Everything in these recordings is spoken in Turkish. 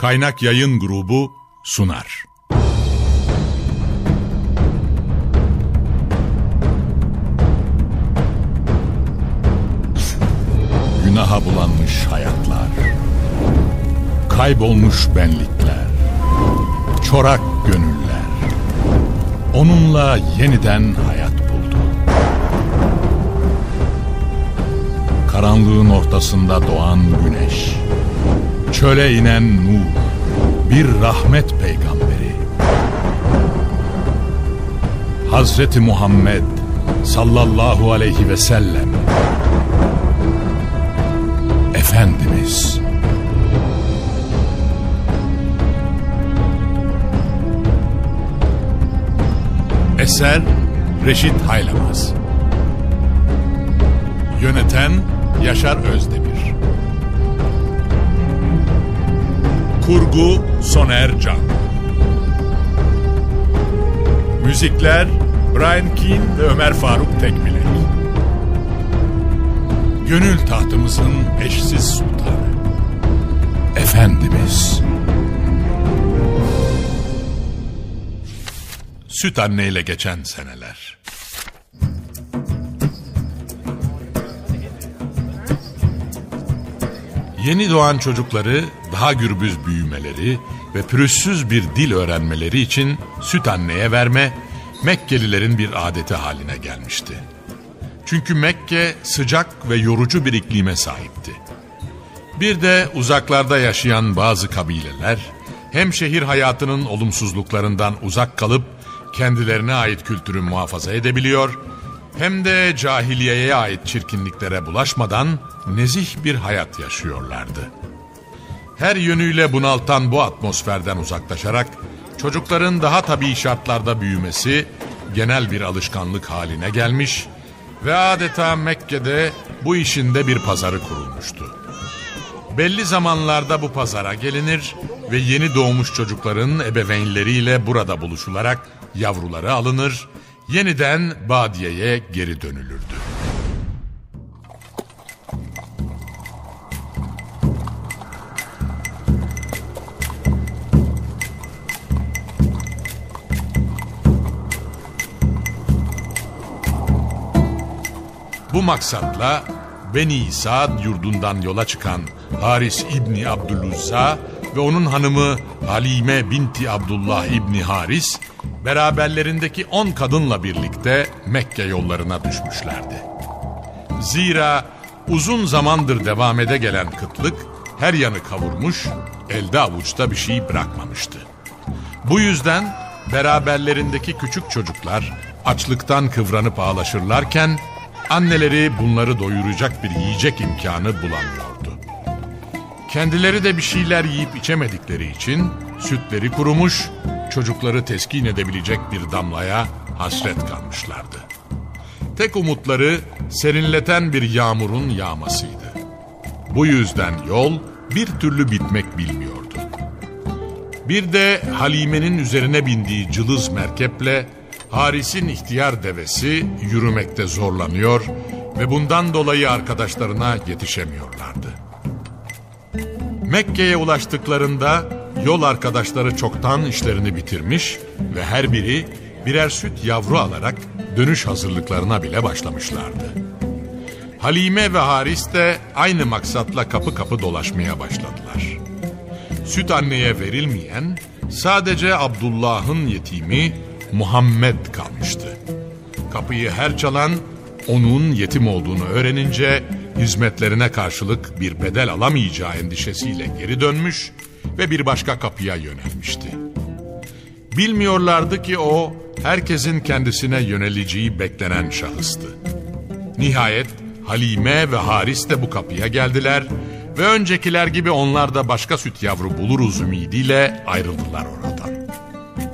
Kaynak Yayın Grubu sunar. Günaha bulanmış hayatlar, kaybolmuş benlikler, çorak gönüller, onunla yeniden hayat buldu. Karanlığın ortasında doğan güneş, çöle inen nur, bir rahmet peygamberi. Hazreti Muhammed sallallahu aleyhi ve sellem Efendimiz. Eser Reşit Haylamaz. Yöneten Yaşar Özdemir Kurgu Soner Can. Müzikler Brian Keane ve Ömer Faruk Tekbilek. Gönül tahtımızın eşsiz sultanı Efendimiz. Süt anneyle geçen seneler Yeni doğan çocukları daha gürbüz büyümeleri ve pürüzsüz bir dil öğrenmeleri için süt anneye verme Mekkelilerin bir adeti haline gelmişti. Çünkü Mekke sıcak ve yorucu bir iklime sahipti. Bir de uzaklarda yaşayan bazı kabileler hem şehir hayatının olumsuzluklarından uzak kalıp kendilerine ait kültürü muhafaza edebiliyor hem de cahiliyeye ait çirkinliklere bulaşmadan nezih bir hayat yaşıyorlardı. Her yönüyle bunaltan bu atmosferden uzaklaşarak çocukların daha tabii şartlarda büyümesi genel bir alışkanlık haline gelmiş ve adeta Mekke'de bu işinde bir pazarı kurulmuştu. Belli zamanlarda bu pazara gelinir ve yeni doğmuş çocukların ebeveynleriyle burada buluşularak yavruları alınır, yeniden Badiye'ye geri dönülürdü. Bu maksatla Beni Saad yurdundan yola çıkan Haris İbni Abdülüzza ve onun hanımı Halime binti Abdullah İbni Haris beraberlerindeki on kadınla birlikte Mekke yollarına düşmüşlerdi. Zira uzun zamandır devam ede gelen kıtlık her yanı kavurmuş, elde avuçta bir şey bırakmamıştı. Bu yüzden beraberlerindeki küçük çocuklar açlıktan kıvranıp ağlaşırlarken anneleri bunları doyuracak bir yiyecek imkanı bulamıyordu. Kendileri de bir şeyler yiyip içemedikleri için sütleri kurumuş, çocukları teskin edebilecek bir damlaya hasret kalmışlardı. Tek umutları serinleten bir yağmurun yağmasıydı. Bu yüzden yol bir türlü bitmek bilmiyordu. Bir de Halime'nin üzerine bindiği cılız merkeple Haris'in ihtiyar devesi yürümekte zorlanıyor ve bundan dolayı arkadaşlarına yetişemiyorlardı. Mekke'ye ulaştıklarında yol arkadaşları çoktan işlerini bitirmiş ve her biri birer süt yavru alarak dönüş hazırlıklarına bile başlamışlardı. Halime ve Haris de aynı maksatla kapı kapı dolaşmaya başladılar. Süt anneye verilmeyen sadece Abdullah'ın yetimi Muhammed kalmıştı. Kapıyı her çalan onun yetim olduğunu öğrenince hizmetlerine karşılık bir bedel alamayacağı endişesiyle geri dönmüş ve bir başka kapıya yönelmişti. Bilmiyorlardı ki o herkesin kendisine yöneleceği beklenen şahıstı. Nihayet Halime ve Haris de bu kapıya geldiler ve öncekiler gibi onlar da başka süt yavru buluruz ümidiyle ayrıldılar oradan.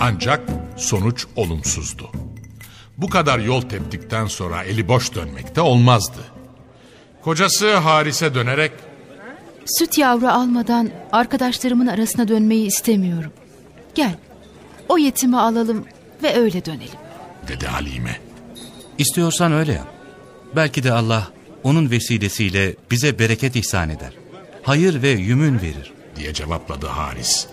Ancak sonuç olumsuzdu. Bu kadar yol teptikten sonra eli boş dönmekte olmazdı. Kocası Haris'e dönerek Süt yavru almadan arkadaşlarımın arasına dönmeyi istemiyorum. Gel o yetimi alalım ve öyle dönelim. dedi Halime. İstiyorsan öyle yap. Belki de Allah onun vesilesiyle bize bereket ihsan eder. Hayır ve yümün verir. diye cevapladı Haris.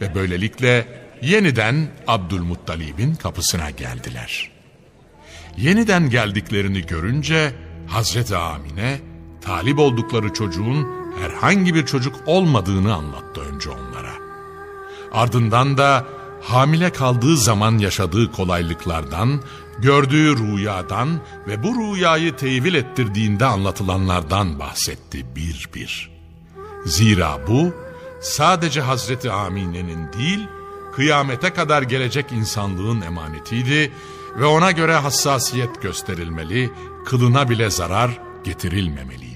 Ve böylelikle yeniden Abdülmuttalib'in kapısına geldiler. Yeniden geldiklerini görünce Hazreti Amine talip oldukları çocuğun herhangi bir çocuk olmadığını anlattı önce onlara. Ardından da hamile kaldığı zaman yaşadığı kolaylıklardan, gördüğü rüyadan ve bu rüyayı tevil ettirdiğinde anlatılanlardan bahsetti bir bir. Zira bu sadece Hazreti Amine'nin değil, kıyamete kadar gelecek insanlığın emanetiydi ve ona göre hassasiyet gösterilmeli, kılına bile zarar getirilmemeliydi.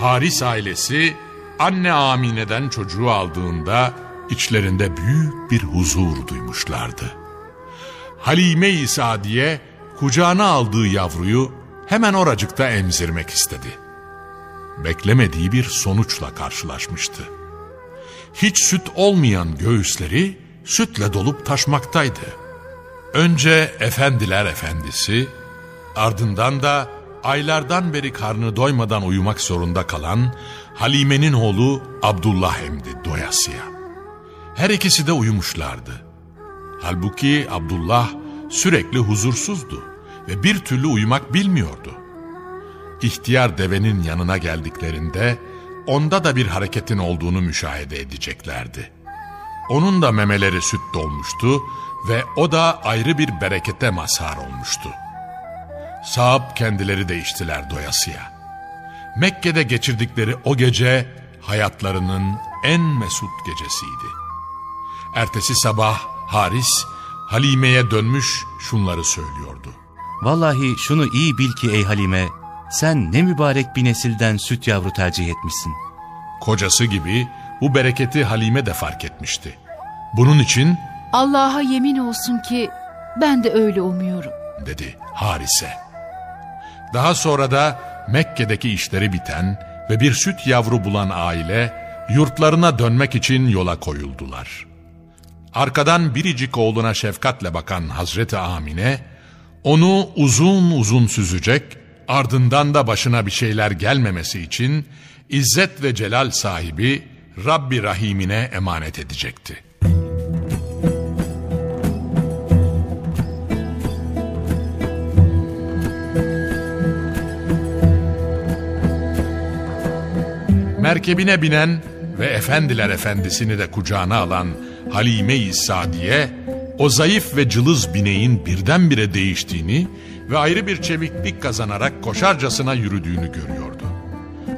Haris ailesi anne Amine'den çocuğu aldığında içlerinde büyük bir huzur duymuşlardı. Halime-i Sadiye kucağına aldığı yavruyu hemen oracıkta emzirmek istedi. Beklemediği bir sonuçla karşılaşmıştı. Hiç süt olmayan göğüsleri sütle dolup taşmaktaydı. Önce efendiler efendisi, ardından da aylardan beri karnı doymadan uyumak zorunda kalan Halime'nin oğlu Abdullah emdi doyasıya. Her ikisi de uyumuşlardı. Halbuki Abdullah sürekli huzursuzdu ve bir türlü uyumak bilmiyordu. İhtiyar devenin yanına geldiklerinde onda da bir hareketin olduğunu müşahede edeceklerdi. Onun da memeleri süt dolmuştu ve o da ayrı bir berekete mazhar olmuştu. Sahip kendileri değiştiler doyasıya. Mekke'de geçirdikleri o gece hayatlarının en mesut gecesiydi. Ertesi sabah Haris Halime'ye dönmüş şunları söylüyordu. Vallahi şunu iyi bil ki ey Halime, sen ne mübarek bir nesilden süt yavru tercih etmişsin. Kocası gibi bu bereketi Halime de fark etmişti. Bunun için Allah'a yemin olsun ki ben de öyle umuyorum. dedi Haris'e. Daha sonra da Mekke'deki işleri biten ve bir süt yavru bulan aile yurtlarına dönmek için yola koyuldular. Arkadan biricik oğluna şefkatle bakan Hazreti Amine, onu uzun uzun süzecek, ardından da başına bir şeyler gelmemesi için İzzet ve Celal sahibi Rabbi Rahim'ine emanet edecekti. Merkebine binen ve efendiler efendisini de kucağına alan Halime-i Sadiye, o zayıf ve cılız bineğin birdenbire değiştiğini ve ayrı bir çeviklik kazanarak koşarcasına yürüdüğünü görüyordu.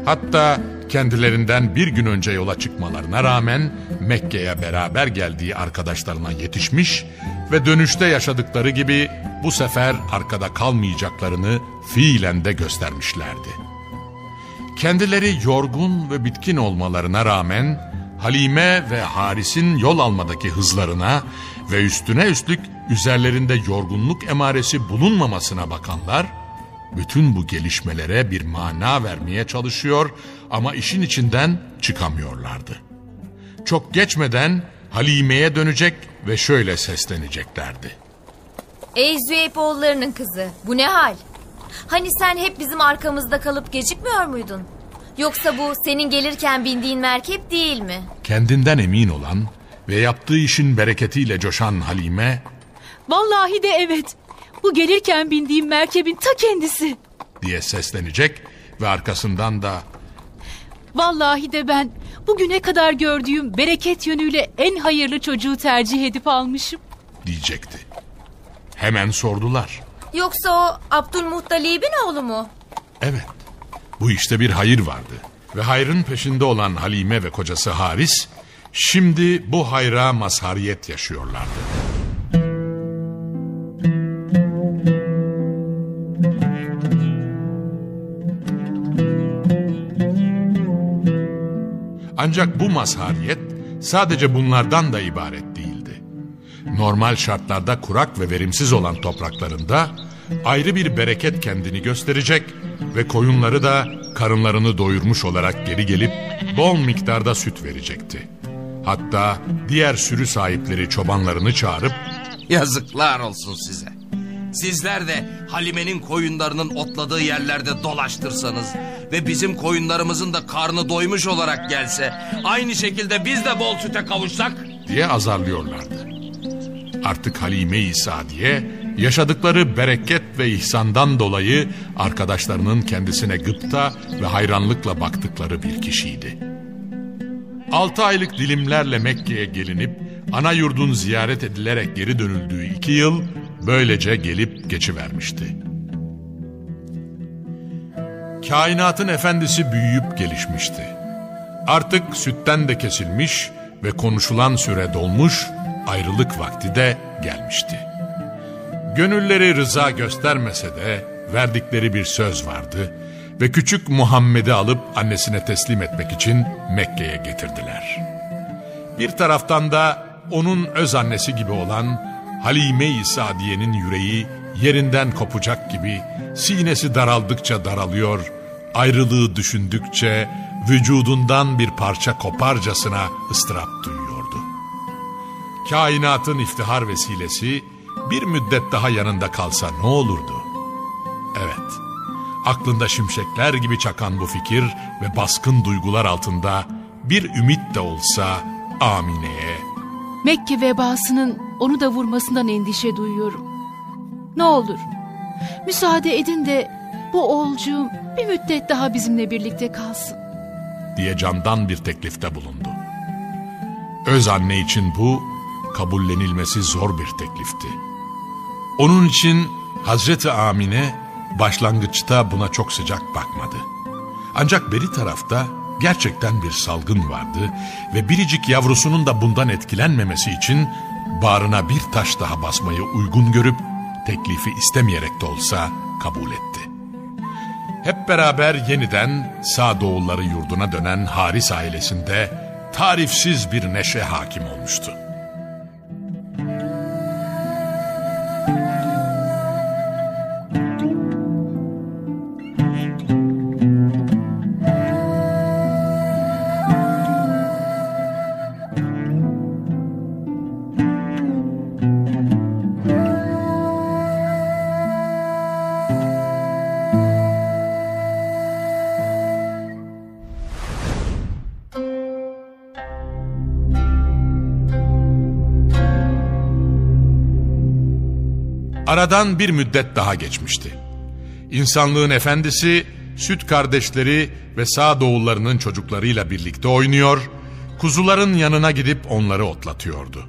Hatta kendilerinden bir gün önce yola çıkmalarına rağmen Mekke'ye beraber geldiği arkadaşlarına yetişmiş ve dönüşte yaşadıkları gibi bu sefer arkada kalmayacaklarını fiilen de göstermişlerdi. Kendileri yorgun ve bitkin olmalarına rağmen Halime ve Haris'in yol almadaki hızlarına ve üstüne üstlük üzerlerinde yorgunluk emaresi bulunmamasına bakanlar, bütün bu gelişmelere bir mana vermeye çalışıyor ama işin içinden çıkamıyorlardı. Çok geçmeden Halime'ye dönecek ve şöyle sesleneceklerdi. Ey Züeypoğullarının kızı bu ne hal? Hani sen hep bizim arkamızda kalıp gecikmiyor muydun? Yoksa bu senin gelirken bindiğin merkep değil mi? Kendinden emin olan ve yaptığı işin bereketiyle coşan Halime Vallahi de evet. Bu gelirken bindiğim merkebin ta kendisi. diye seslenecek ve arkasından da Vallahi de ben bugüne kadar gördüğüm bereket yönüyle en hayırlı çocuğu tercih edip almışım. diyecekti. Hemen sordular. Yoksa o Abdülmuttalib'in oğlu mu? Evet, bu işte bir hayır vardı. Ve hayrın peşinde olan Halime ve kocası Haris, şimdi bu hayra mazhariyet yaşıyorlardı. Ancak bu mazhariyet sadece bunlardan da ibaret değildi. Normal şartlarda kurak ve verimsiz olan topraklarında ayrı bir bereket kendini gösterecek ve koyunları da karınlarını doyurmuş olarak geri gelip bol miktarda süt verecekti. Hatta diğer sürü sahipleri çobanlarını çağırıp Yazıklar olsun size. Sizler de Halime'nin koyunlarının otladığı yerlerde dolaştırsanız ve bizim koyunlarımızın da karnı doymuş olarak gelse aynı şekilde biz de bol süte kavuşsak diye azarlıyorlardı. Artık Halime-i Sadiye yaşadıkları bereket ve ihsandan dolayı arkadaşlarının kendisine gıpta ve hayranlıkla baktıkları bir kişiydi. Altı aylık dilimlerle Mekke'ye gelinip ana yurdun ziyaret edilerek geri dönüldüğü iki yıl böylece gelip geçivermişti. Kainatın efendisi büyüyüp gelişmişti. Artık sütten de kesilmiş ve konuşulan süre dolmuş, ayrılık vakti de gelmişti. Gönülleri rıza göstermese de verdikleri bir söz vardı ve küçük Muhammed'i alıp annesine teslim etmek için Mekke'ye getirdiler. Bir taraftan da onun öz annesi gibi olan Halime-i Sadiye'nin yüreği yerinden kopacak gibi sinesi daraldıkça daralıyor, ayrılığı düşündükçe vücudundan bir parça koparcasına ıstırap duyuyordu. Kainatın iftihar vesilesi bir müddet daha yanında kalsa ne olurdu? Evet, aklında şimşekler gibi çakan bu fikir ve baskın duygular altında bir ümit de olsa Amine'ye, Mekke vebasının onu da vurmasından endişe duyuyorum. Ne olur müsaade edin de bu oğulcuğum bir müddet daha bizimle birlikte kalsın. diye candan bir teklifte bulundu. Öz anne için bu kabullenilmesi zor bir teklifti. Onun için Hazreti Amine başlangıçta buna çok sıcak bakmadı. Ancak beri tarafta gerçekten bir salgın vardı ve biricik yavrusunun da bundan etkilenmemesi için bağrına bir taş daha basmayı uygun görüp teklifi istemeyerek de olsa kabul etti. Hep beraber yeniden Sağdoğulları yurduna dönen Haris ailesinde tarifsiz bir neşe hakim olmuştu. Aradan bir müddet daha geçmişti. İnsanlığın efendisi süt kardeşleri ve Sağdoğullarının çocuklarıyla birlikte oynuyor, kuzuların yanına gidip onları otlatıyordu.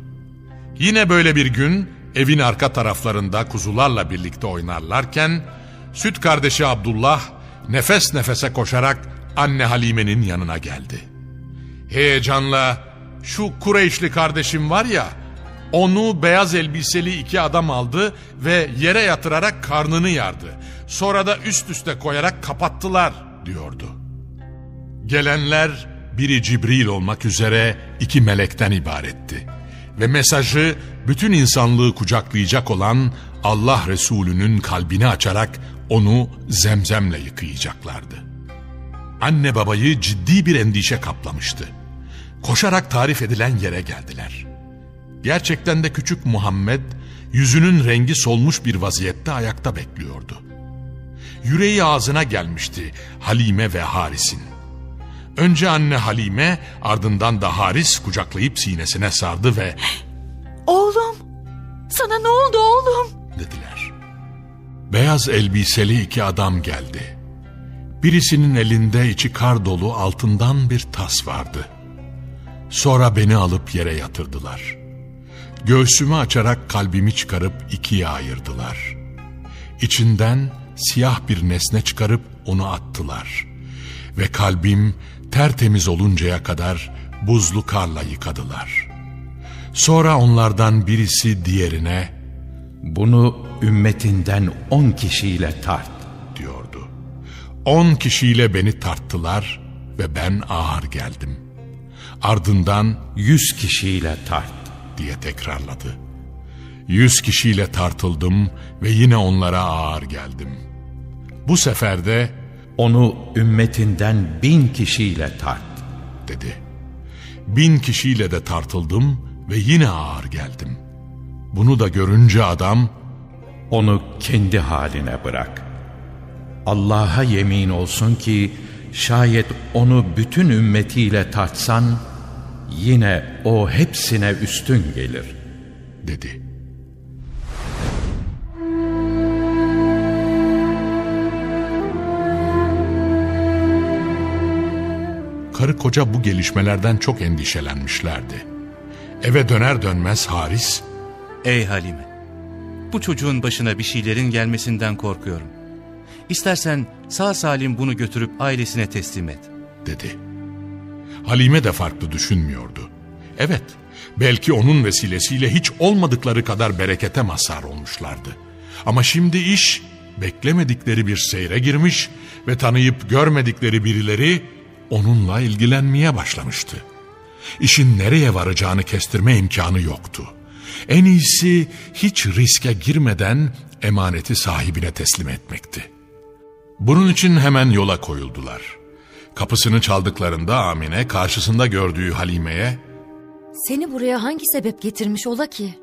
Yine böyle bir gün evin arka taraflarında kuzularla birlikte oynarlarken süt kardeşi Abdullah nefes nefese koşarak anne Halime'nin yanına geldi. Heyecanla şu Kureyşli kardeşim var ya onu beyaz elbiseli iki adam aldı ve yere yatırarak karnını yardı. Sonra da üst üste koyarak kapattılar diyordu. Gelenler biri Cibril olmak üzere iki melekten ibaretti. Ve mesajı bütün insanlığı kucaklayacak olan Allah Resulü'nün kalbini açarak onu zemzemle yıkayacaklardı. Anne babayı ciddi bir endişe kaplamıştı. Koşarak tarif edilen yere geldiler.'' Gerçekten de küçük Muhammed yüzünün rengi solmuş bir vaziyette ayakta bekliyordu. Yüreği ağzına gelmişti Halime ve Haris'in. Önce anne Halime ardından da Haris kucaklayıp sinesine sardı ve Oğlum sana ne oldu oğlum? dediler. Beyaz elbiseli iki adam geldi. Birisinin elinde içi kar dolu altından bir tas vardı. Sonra beni alıp yere yatırdılar.'' Göğsümü açarak kalbimi çıkarıp ikiye ayırdılar. İçinden siyah bir nesne çıkarıp onu attılar. Ve kalbim tertemiz oluncaya kadar buzlu karla yıkadılar. Sonra onlardan birisi diğerine Bunu ümmetinden on kişiyle tart. diyordu. On kişiyle beni tarttılar ve ben ağır geldim. Ardından Yüz kişiyle tart. Diye tekrarladı. Yüz kişiyle tartıldım ve yine onlara ağır geldim. Bu sefer de Onu ümmetinden bin kişiyle tart. dedi. Bin kişiyle de tartıldım ve yine ağır geldim. Bunu da görünce adam onu kendi haline bırak. Allah'a yemin olsun ki şayet onu bütün ümmetiyle tartsan yine o hepsine üstün gelir. dedi. Karı koca bu gelişmelerden çok endişelenmişlerdi. Eve döner dönmez Haris, Ey Halime, bu çocuğun başına bir şeylerin gelmesinden korkuyorum. İstersen sağ salim bunu götürüp ailesine teslim et. dedi. Halime de farklı düşünmüyordu. Evet, belki onun vesilesiyle hiç olmadıkları kadar berekete mazhar olmuşlardı. Ama şimdi iş beklemedikleri bir seyre girmiş ve tanıyıp görmedikleri birileri onunla ilgilenmeye başlamıştı. İşin nereye varacağını kestirme imkanı yoktu. En iyisi hiç riske girmeden emaneti sahibine teslim etmekti. Bunun için hemen yola koyuldular. Kapısını çaldıklarında Amine karşısında gördüğü Halime'ye Seni buraya hangi sebep getirmiş ola ki?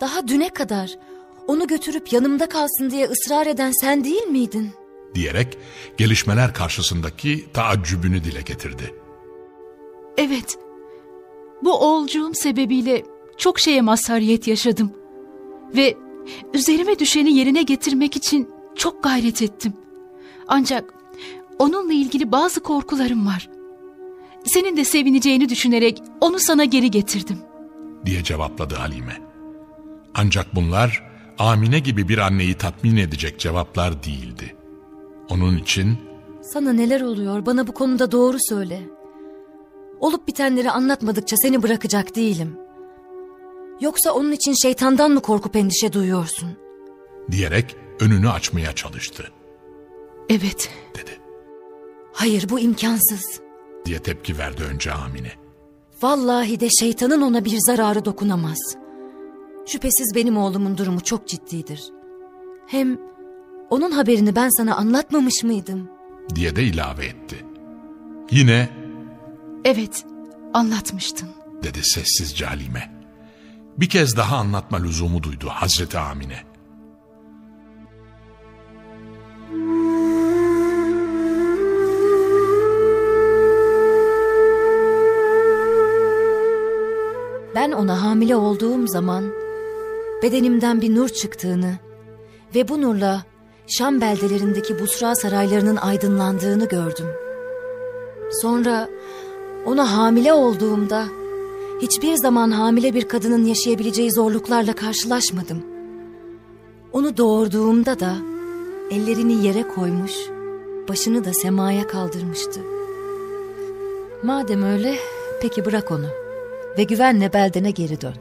Daha düne kadar onu götürüp yanımda kalsın diye ısrar eden sen değil miydin? diyerek gelişmeler karşısındaki taaccübünü dile getirdi. Evet, bu oğulcuğum sebebiyle çok şeye mazhariyet yaşadım. Ve üzerime düşeni yerine getirmek için çok gayret ettim. Ancak onunla ilgili bazı korkularım var. Senin de sevineceğini düşünerek onu sana geri getirdim. diye cevapladı Halime. Ancak bunlar Amine gibi bir anneyi tatmin edecek cevaplar değildi. Onun için Sana neler oluyor bana bu konuda doğru söyle. Olup bitenleri anlatmadıkça seni bırakacak değilim. Yoksa onun için şeytandan mı korkup endişe duyuyorsun? diyerek önünü açmaya çalıştı Evet, dedi. Hayır bu imkansız. diye tepki verdi önce Amine. Vallahi de şeytanın ona bir zararı dokunamaz. Şüphesiz benim oğlumun durumu çok ciddidir. Hem onun haberini ben sana anlatmamış mıydım? diye de ilave etti. Yine evet anlatmıştın. dedi sessizce Halime. Bir kez daha anlatma lüzumu duydu Hazreti Amine. Ona hamile olduğum zaman bedenimden bir nur çıktığını ve bu nurla Şam beldelerindeki Busra saraylarının aydınlandığını gördüm. Sonra ona hamile olduğumda hiçbir zaman hamile bir kadının yaşayabileceği zorluklarla karşılaşmadım. Onu doğurduğumda da ellerini yere koymuş, başını da semaya kaldırmıştı. Madem öyle, peki bırak onu ve güvenle beldene geri dön.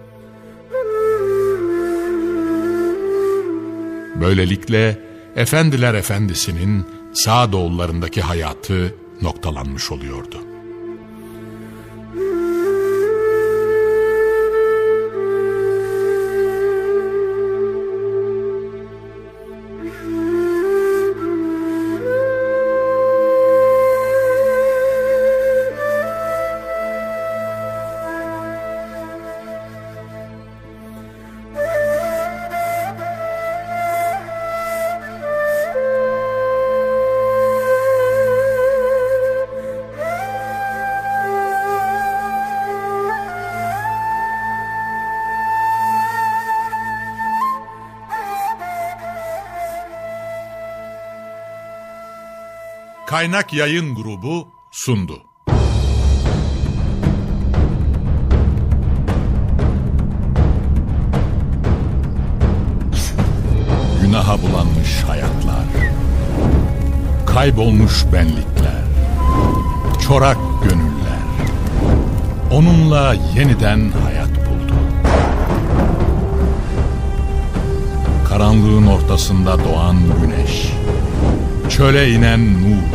Böylelikle Efendiler Efendisi'nin Sağdoğullarındaki hayatı noktalanmış oluyordu. Kaynak Yayın Grubu sundu. Günaha bulanmış hayatlar, kaybolmuş benlikler, çorak gönüller, onunla yeniden hayat buldu. Karanlığın ortasında doğan güneş, çöle inen nur,